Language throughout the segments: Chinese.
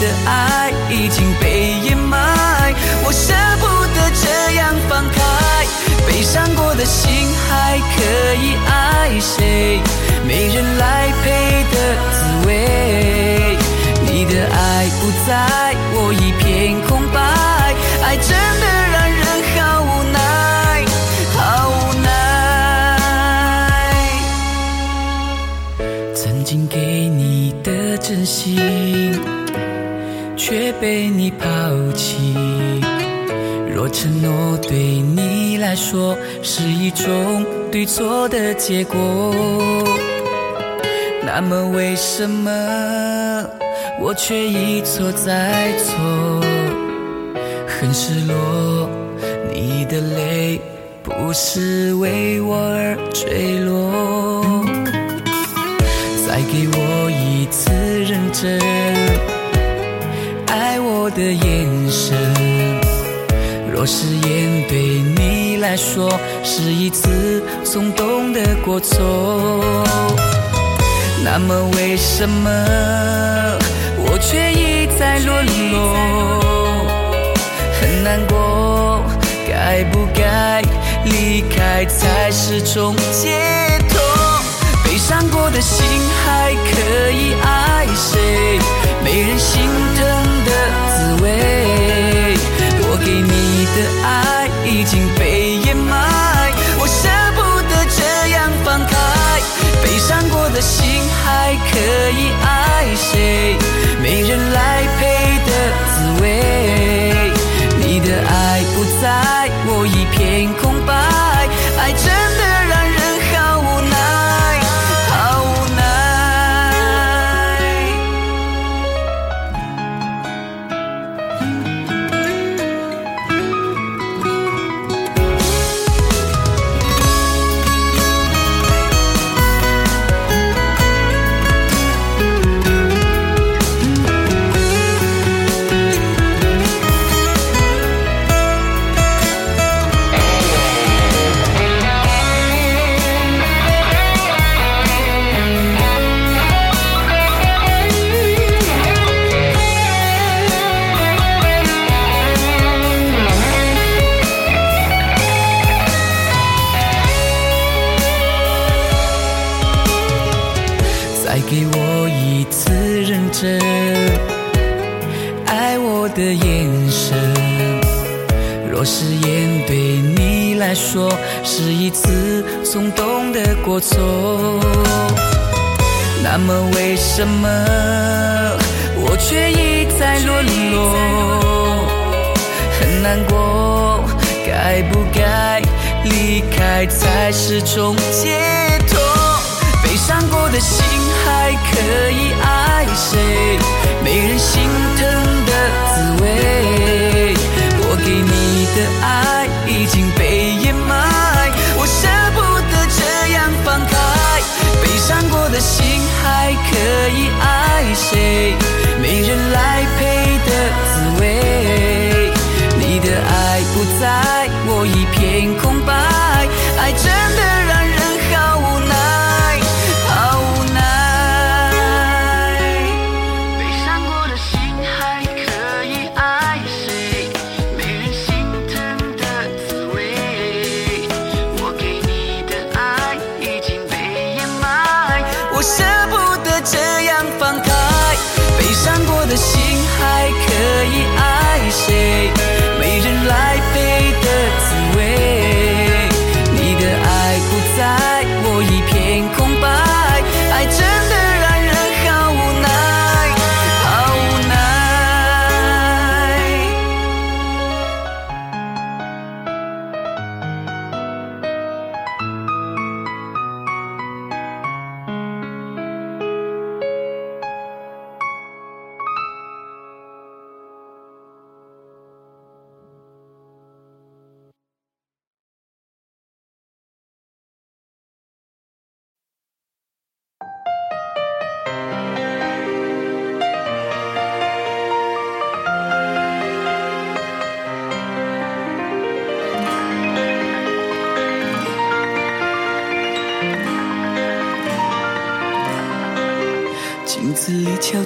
的爱已经被掩埋，我舍不得这样放开。悲伤过的心还可以爱谁？没人来陪的滋味。你的爱不在，我一片空白。爱真的让人好无奈，好无奈。曾经给你的真心，却被你抛弃。若承诺对你来说是一种对错的结果，那么为什么我却一错再错？很失落，你的泪不是为我而坠落。再给我一次认真的眼神。若誓言对你来说是一次冲动的过错，那么为什么我却一再沦落？很难过，该不该离开才是种解脱？悲伤过的心还可以爱谁？没人心疼味。我给你的爱已经被掩埋，我舍不得这样放开。被伤过的心还可以爱谁？没人来陪的滋味。你的爱不在，我一片空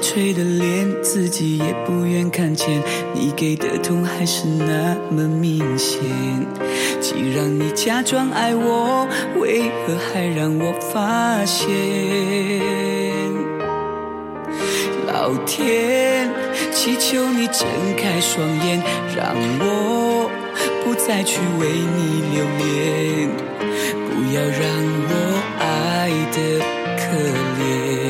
里憔悴的脸，自己也不愿看见，你给的痛还是那么明显。既然你假装爱我，为何还让我发现？老天，祈求你睁开双眼，让我不再去为你留恋，不要让我爱的可怜。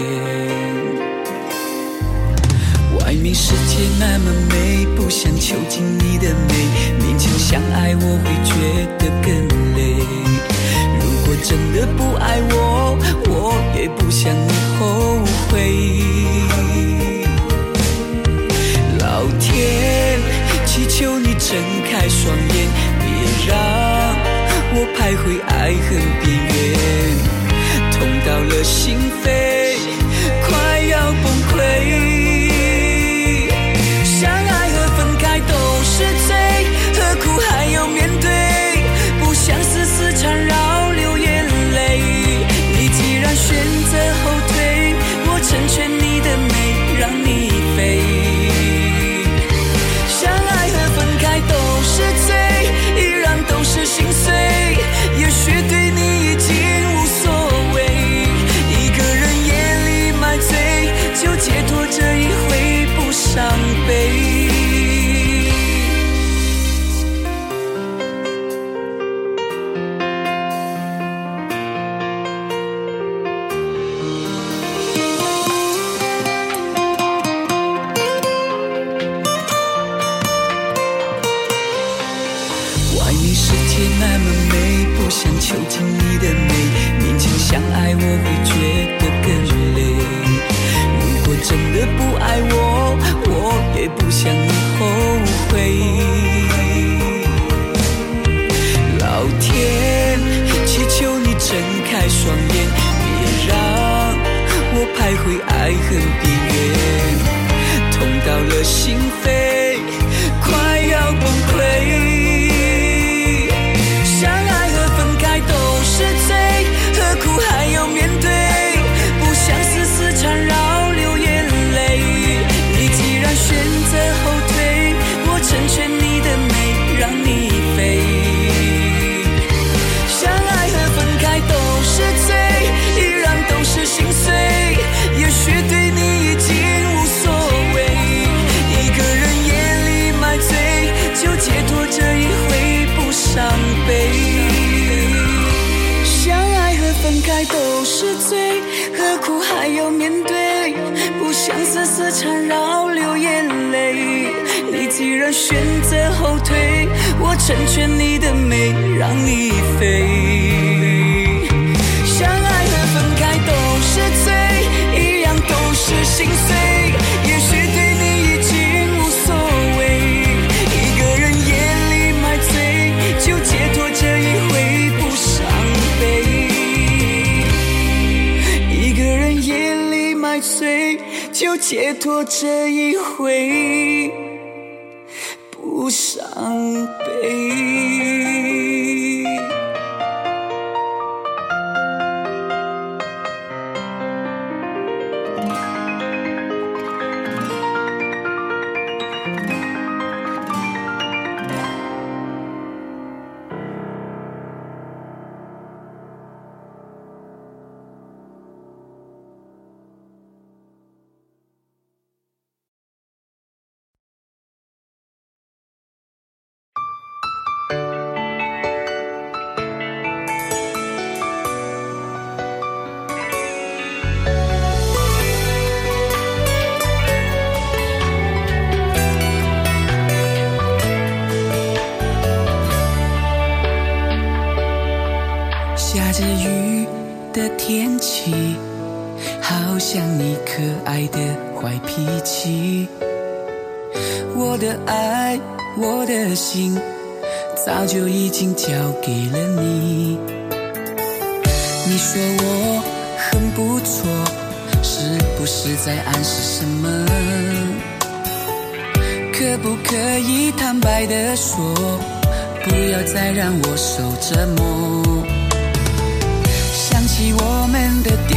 那么美，不想囚禁你的美，勉强相爱我会觉得更累。如果真的不爱我，我也不想你后悔。老天，祈求你睁开双眼，别让我徘徊爱恨边缘，痛到了心扉，快要崩溃。丝丝缠绕流眼泪。你既然选择后退，我成全你的美，让你飞。相爱和分开都是罪，一样都是心碎。就解脱这一回。天气，好像你可爱的坏脾气。我的爱，我的心，早就已经交给了你。你说我很不错，是不是在暗示什么？可不可以坦白的说，不要再让我受折磨？想起我们的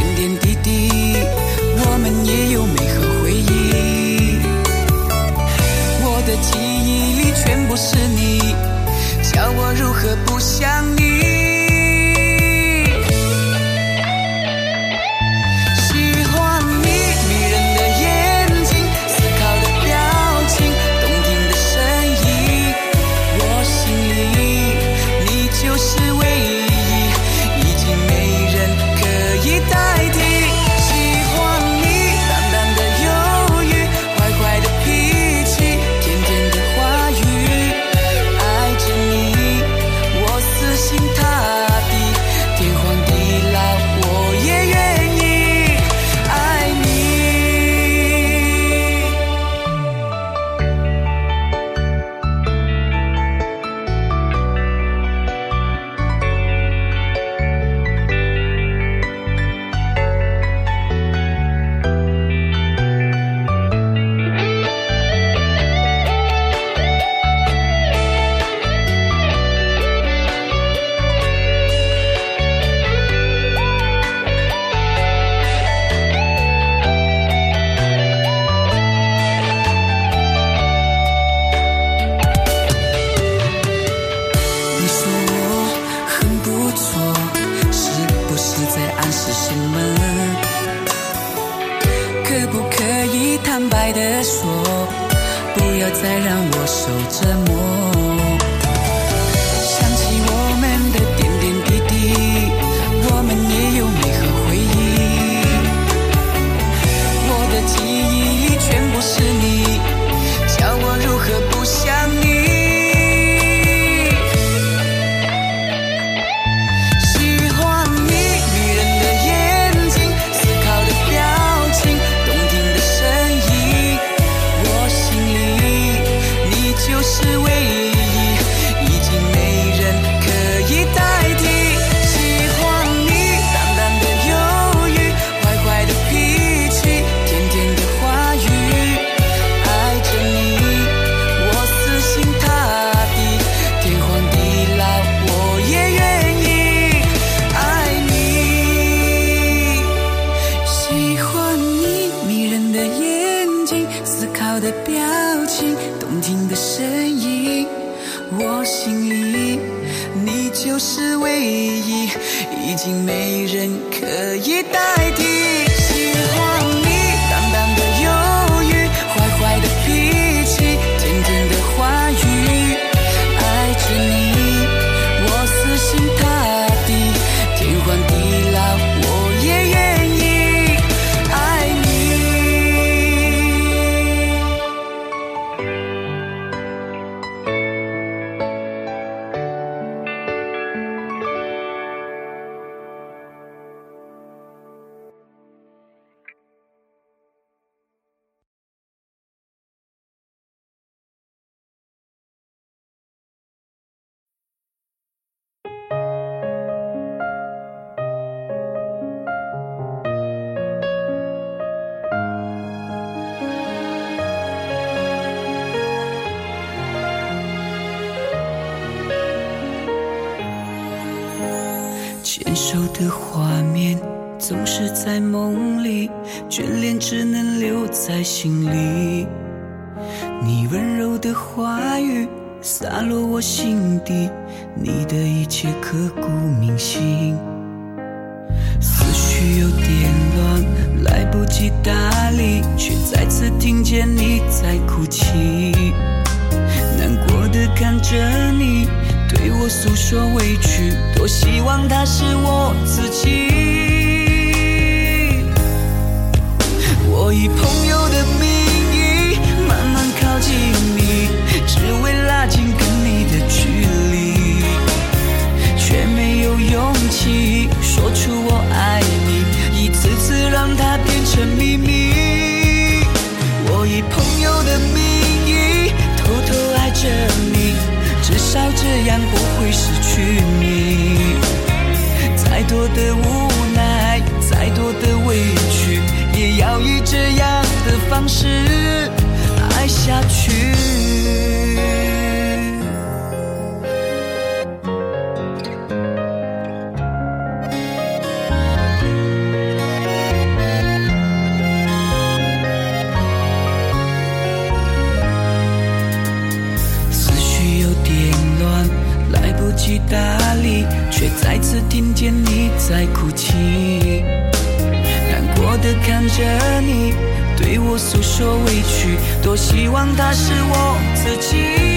总是在梦里，眷恋只能留在心里。你温柔的话语洒落我心底，你的一切刻骨铭心。思绪有点乱，来不及打理，却再次听见你在哭泣。难过的看着你对我诉说委屈，多希望他是我自己。我以朋友的名义慢慢靠近你，只为拉近跟你的距离，却没有勇气说出我爱你，一次次让它变成秘密。我以朋友的名义偷偷爱着你，至少这样不会失去你。再多的无要以这样的方式爱下去。思绪有点乱，来不及打理，却再次听见你在哭泣。的看着你对我诉说委屈，多希望他是我自己。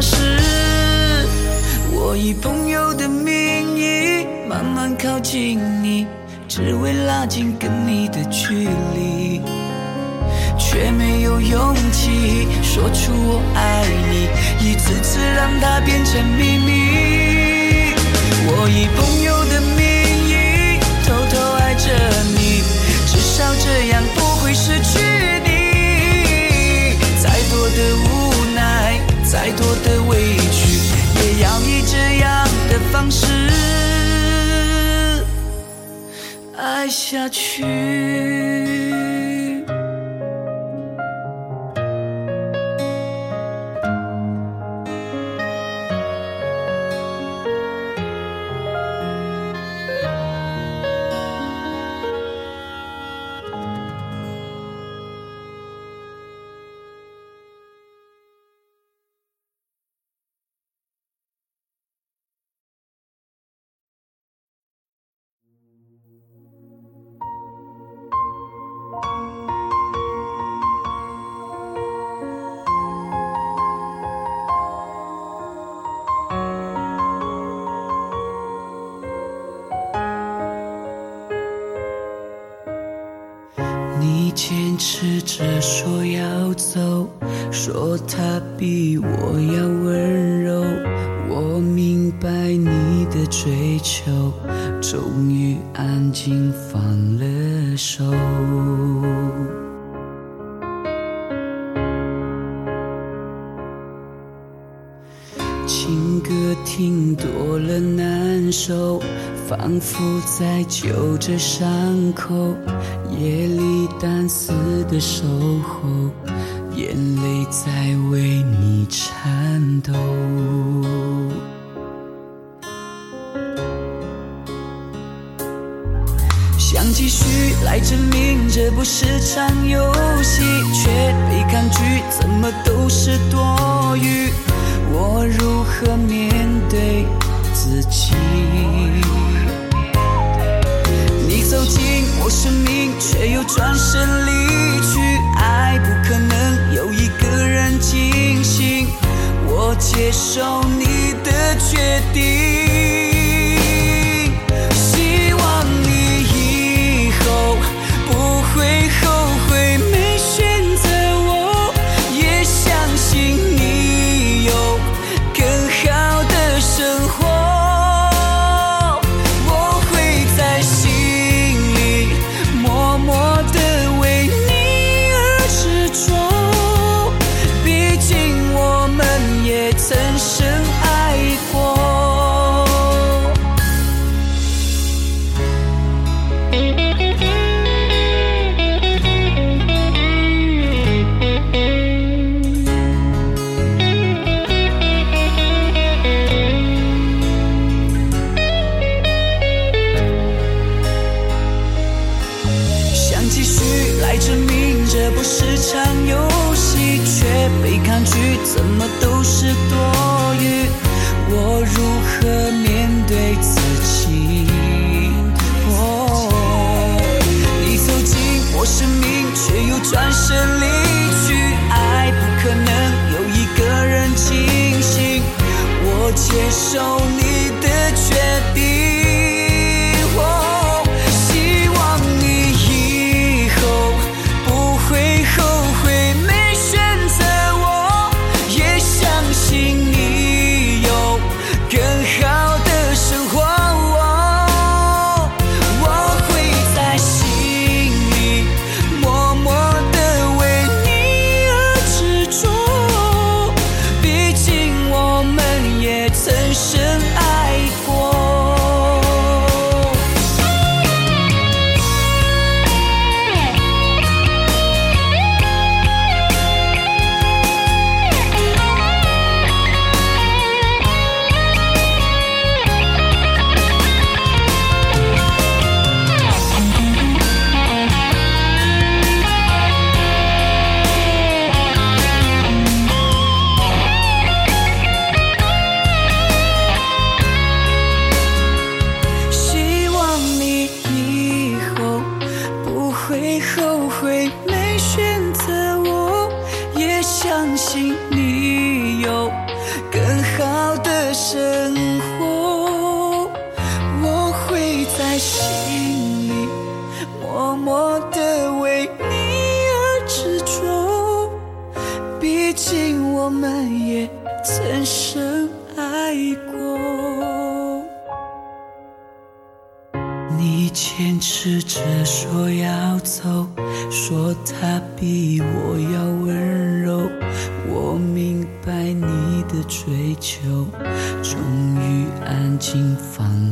是。我以朋友的名义慢慢靠近你，只为拉近跟你的距离，却没有勇气说出我爱你，一次次让它变成秘密。我以朋友的名义偷偷爱着你，至少这样不会失去你。再多的无，再多的委屈，也要以这样的方式爱下去。要走，说他比我要温柔。我明白你的追求，终于安静放了手。情歌听多了难受，仿佛在揪着伤口。夜里单丝的守候，眼泪在为你颤抖。想继续来证明这不是场游戏，却被抗拒，怎么都是多余。我如何面对自己？生命，却又转身离去。爱不可能有一个人清醒，我接受你的决定。心房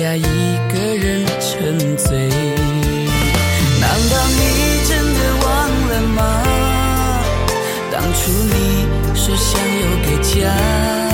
呀一个人沉醉。难道你真的忘了吗？当初你说想有个家。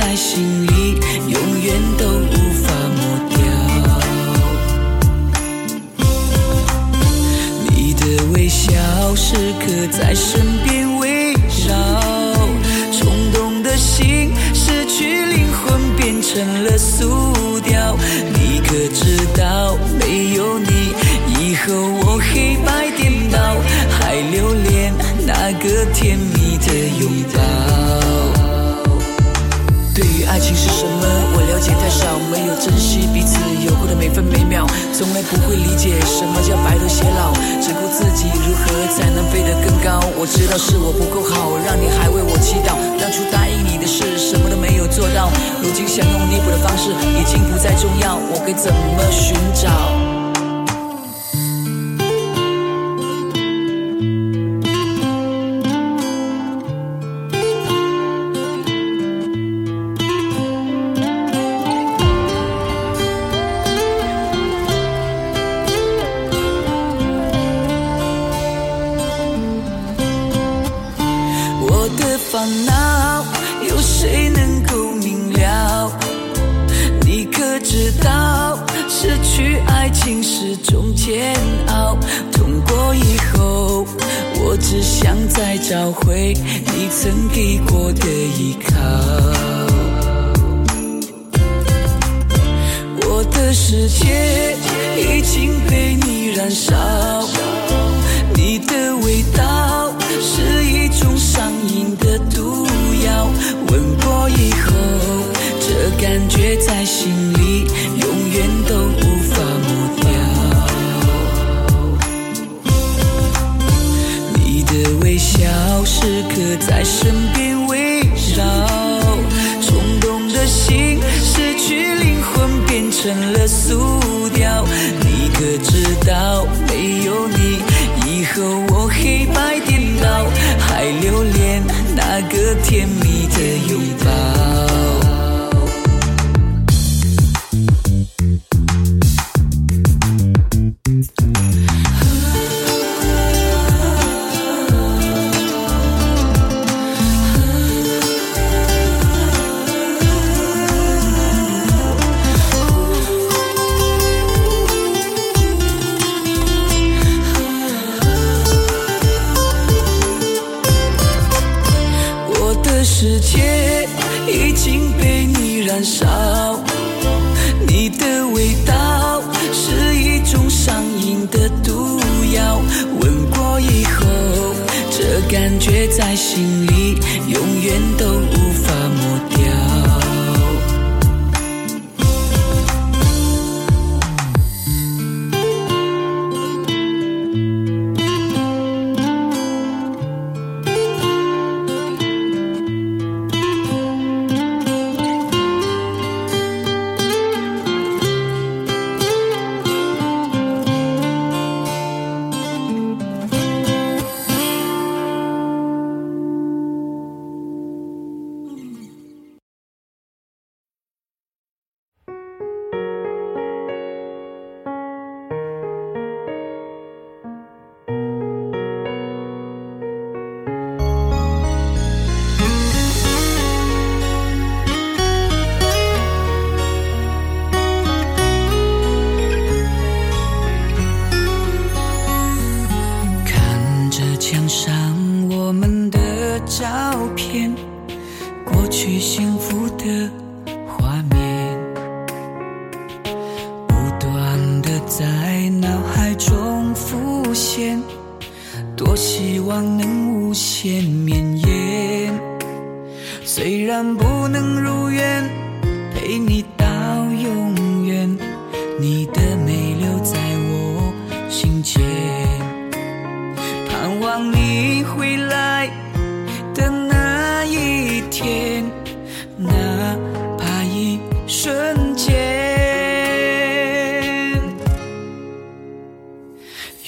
在心里永远都无法抹掉。你的微笑时刻在身边围绕冲动的心失去灵魂变成了苏调你可知道没有你以后我黑白颠倒还留恋那个甜蜜的拥抱。爱情是什么，我了解太少，没有珍惜彼此有过的每分每秒，从来不会理解什么叫白头偕老，只顾自己如何才能飞得更高。我知道是我不够好，让你还为我祈祷。当初答应你的事，什么都没有做到，如今想用弥补的方式已经不再重要，我该怎么寻找？去爱情是种煎熬，痛过以后，我只想再找回你曾给过的依靠，我的世界已经被你燃烧，你的味道是一种上瘾的毒药，吻过以后，这感觉在心里时刻在身边围绕，冲动的心失去灵魂变成世界已经被你燃烧，你的味道是一种上瘾的毒药，吻过以后，这感觉在心里永远都无。在脑海中浮现多希望能无限绵延。虽然不能如愿陪你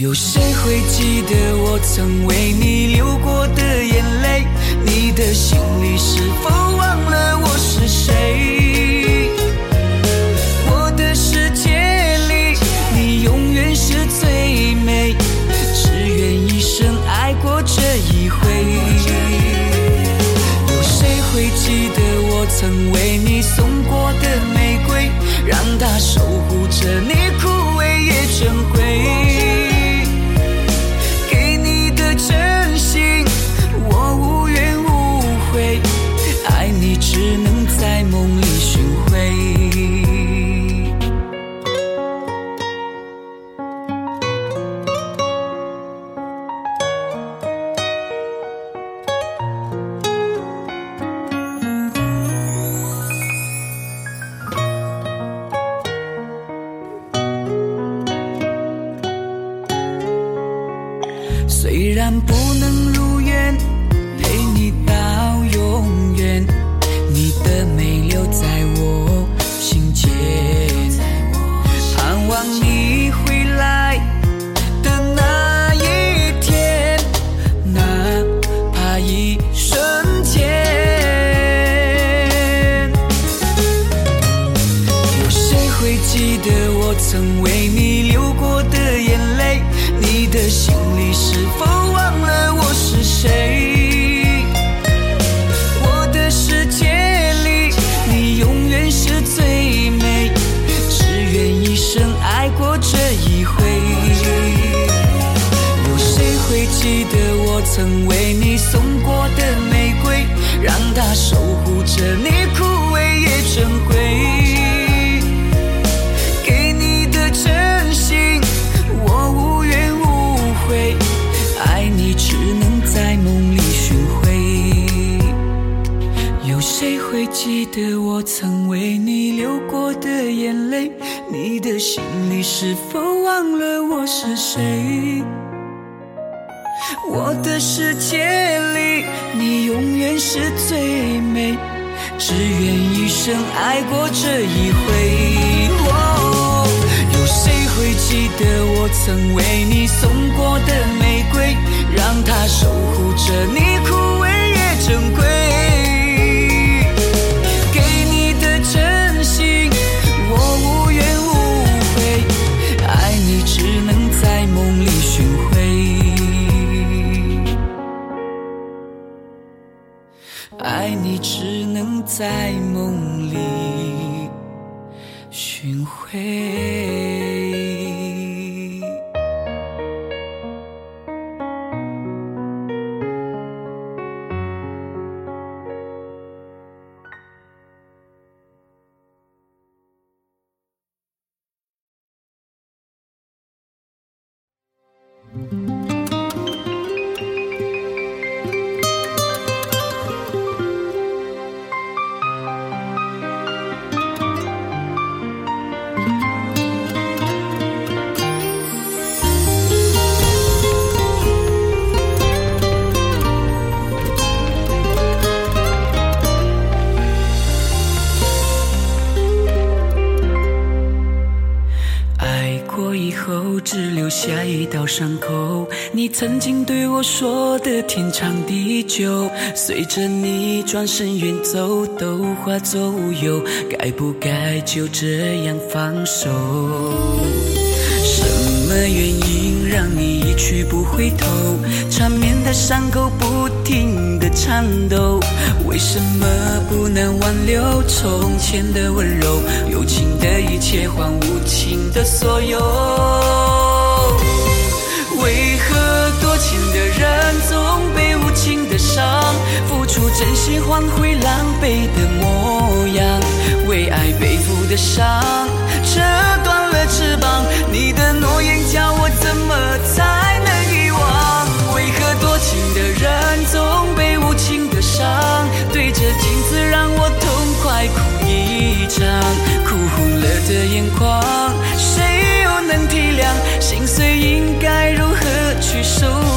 有谁会记得我曾为你流过的眼泪？你的心里是否忘了我是谁？我的世界里你永远是最美只愿一生爱过这一回。有谁会记得我曾为你送过的玫瑰？让它守护着你枯萎也珍贵你流过的眼泪？你的心里是否忘了我是谁？我的世界里，你永远是最美，只愿一生爱过这一回。哦，有谁会记得我曾为你送过的玫瑰，让它守护着你枯萎也珍贵？在梦里寻回。伤口。你曾经对我说的天长地久，随着你转身远走，都化作乌有。该不该就这样放手？什么原因让你一去不回头？缠绵的伤口不停的颤抖，为什么不能挽留从前的温柔？有情的一切换无情的所有。为何多情的人总被无情的伤？付出真心换回狼狈的模样，为爱背负的伤，折断了翅膀。你的诺言叫我怎么才能遗忘？为何多情的人总被无情的伤？对着镜子让我痛快哭一场，哭红了的眼眶，谁又能体谅？心碎应该去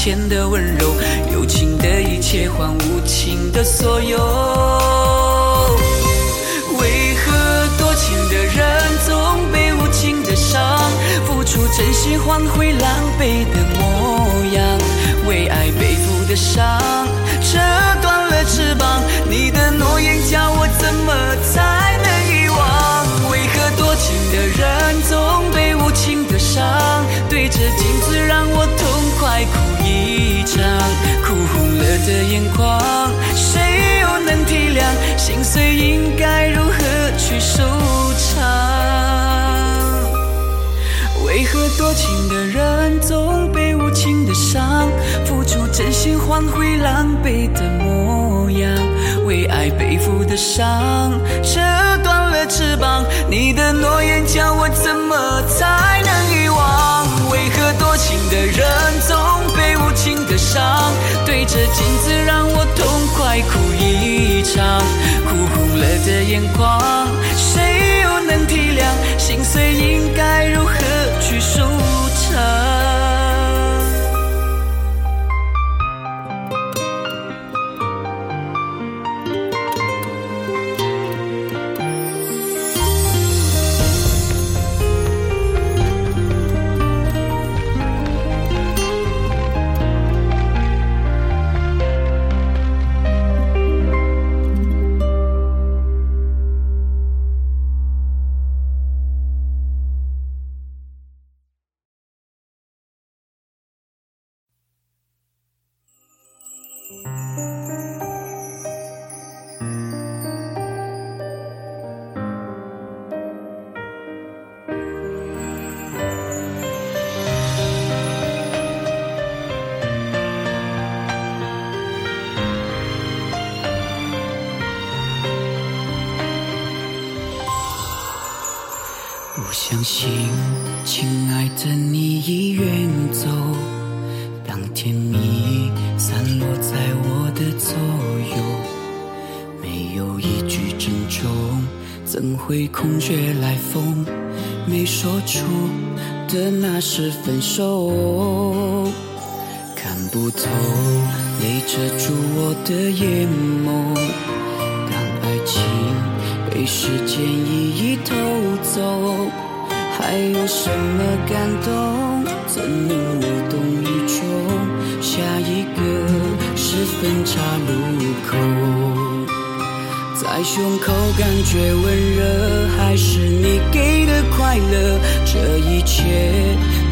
从前的温柔？有情的一切换无情的所有。为何多情的人总被无情的伤？付出真心换回狼狈的模样，为爱背负的伤，折断了翅膀。你的诺言叫我怎么才能遗忘？为何多情的人总被无情的伤？对着镜子让我痛快哭场，哭红了的眼眶，谁又能体谅？心碎应该如何去收场？为何多情的人总被无情的伤？付出真心换回狼狈的模样，为爱背负的伤，折断了翅膀。你的诺言这镜子让我痛快哭一场，哭红了的眼眶，谁又能体谅？心碎怎会空穴来风？没说出的那是分手。看不透，泪遮住我的眼眸。当爱情被时间一一偷走，还有什么感动？怎能无动于衷？下一个是分岔路口，在胸口感觉温热，还是你给的快乐？这一切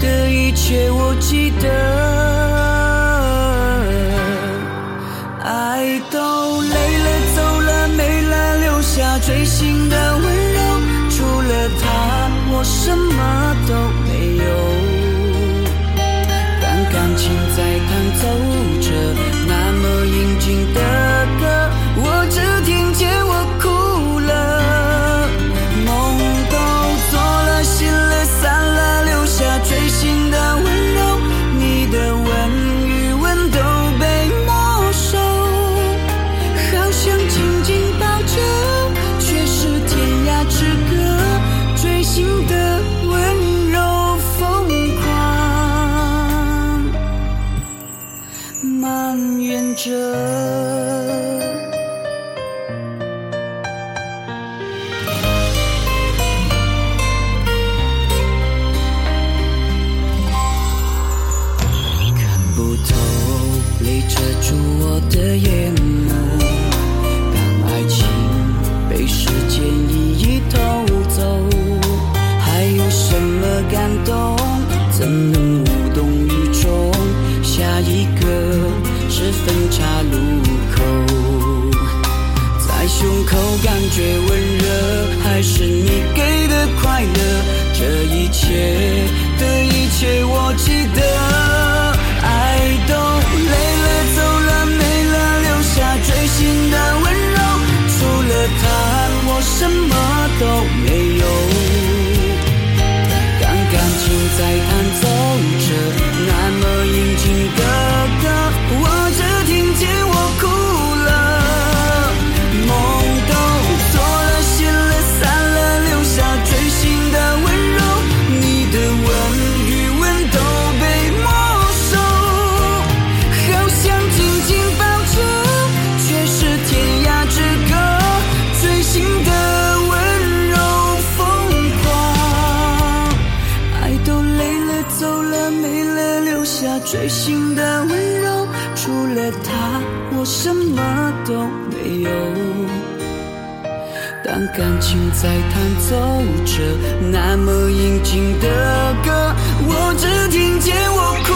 的一切，我记得。爱都累了，走了，没了，留下锥心的温柔。除了他，我什么都没有。当感情在弹奏着那么应景的内心的温柔。除了他，我什么都没有。当感情在弹奏着那么应景的歌，我只听见我哭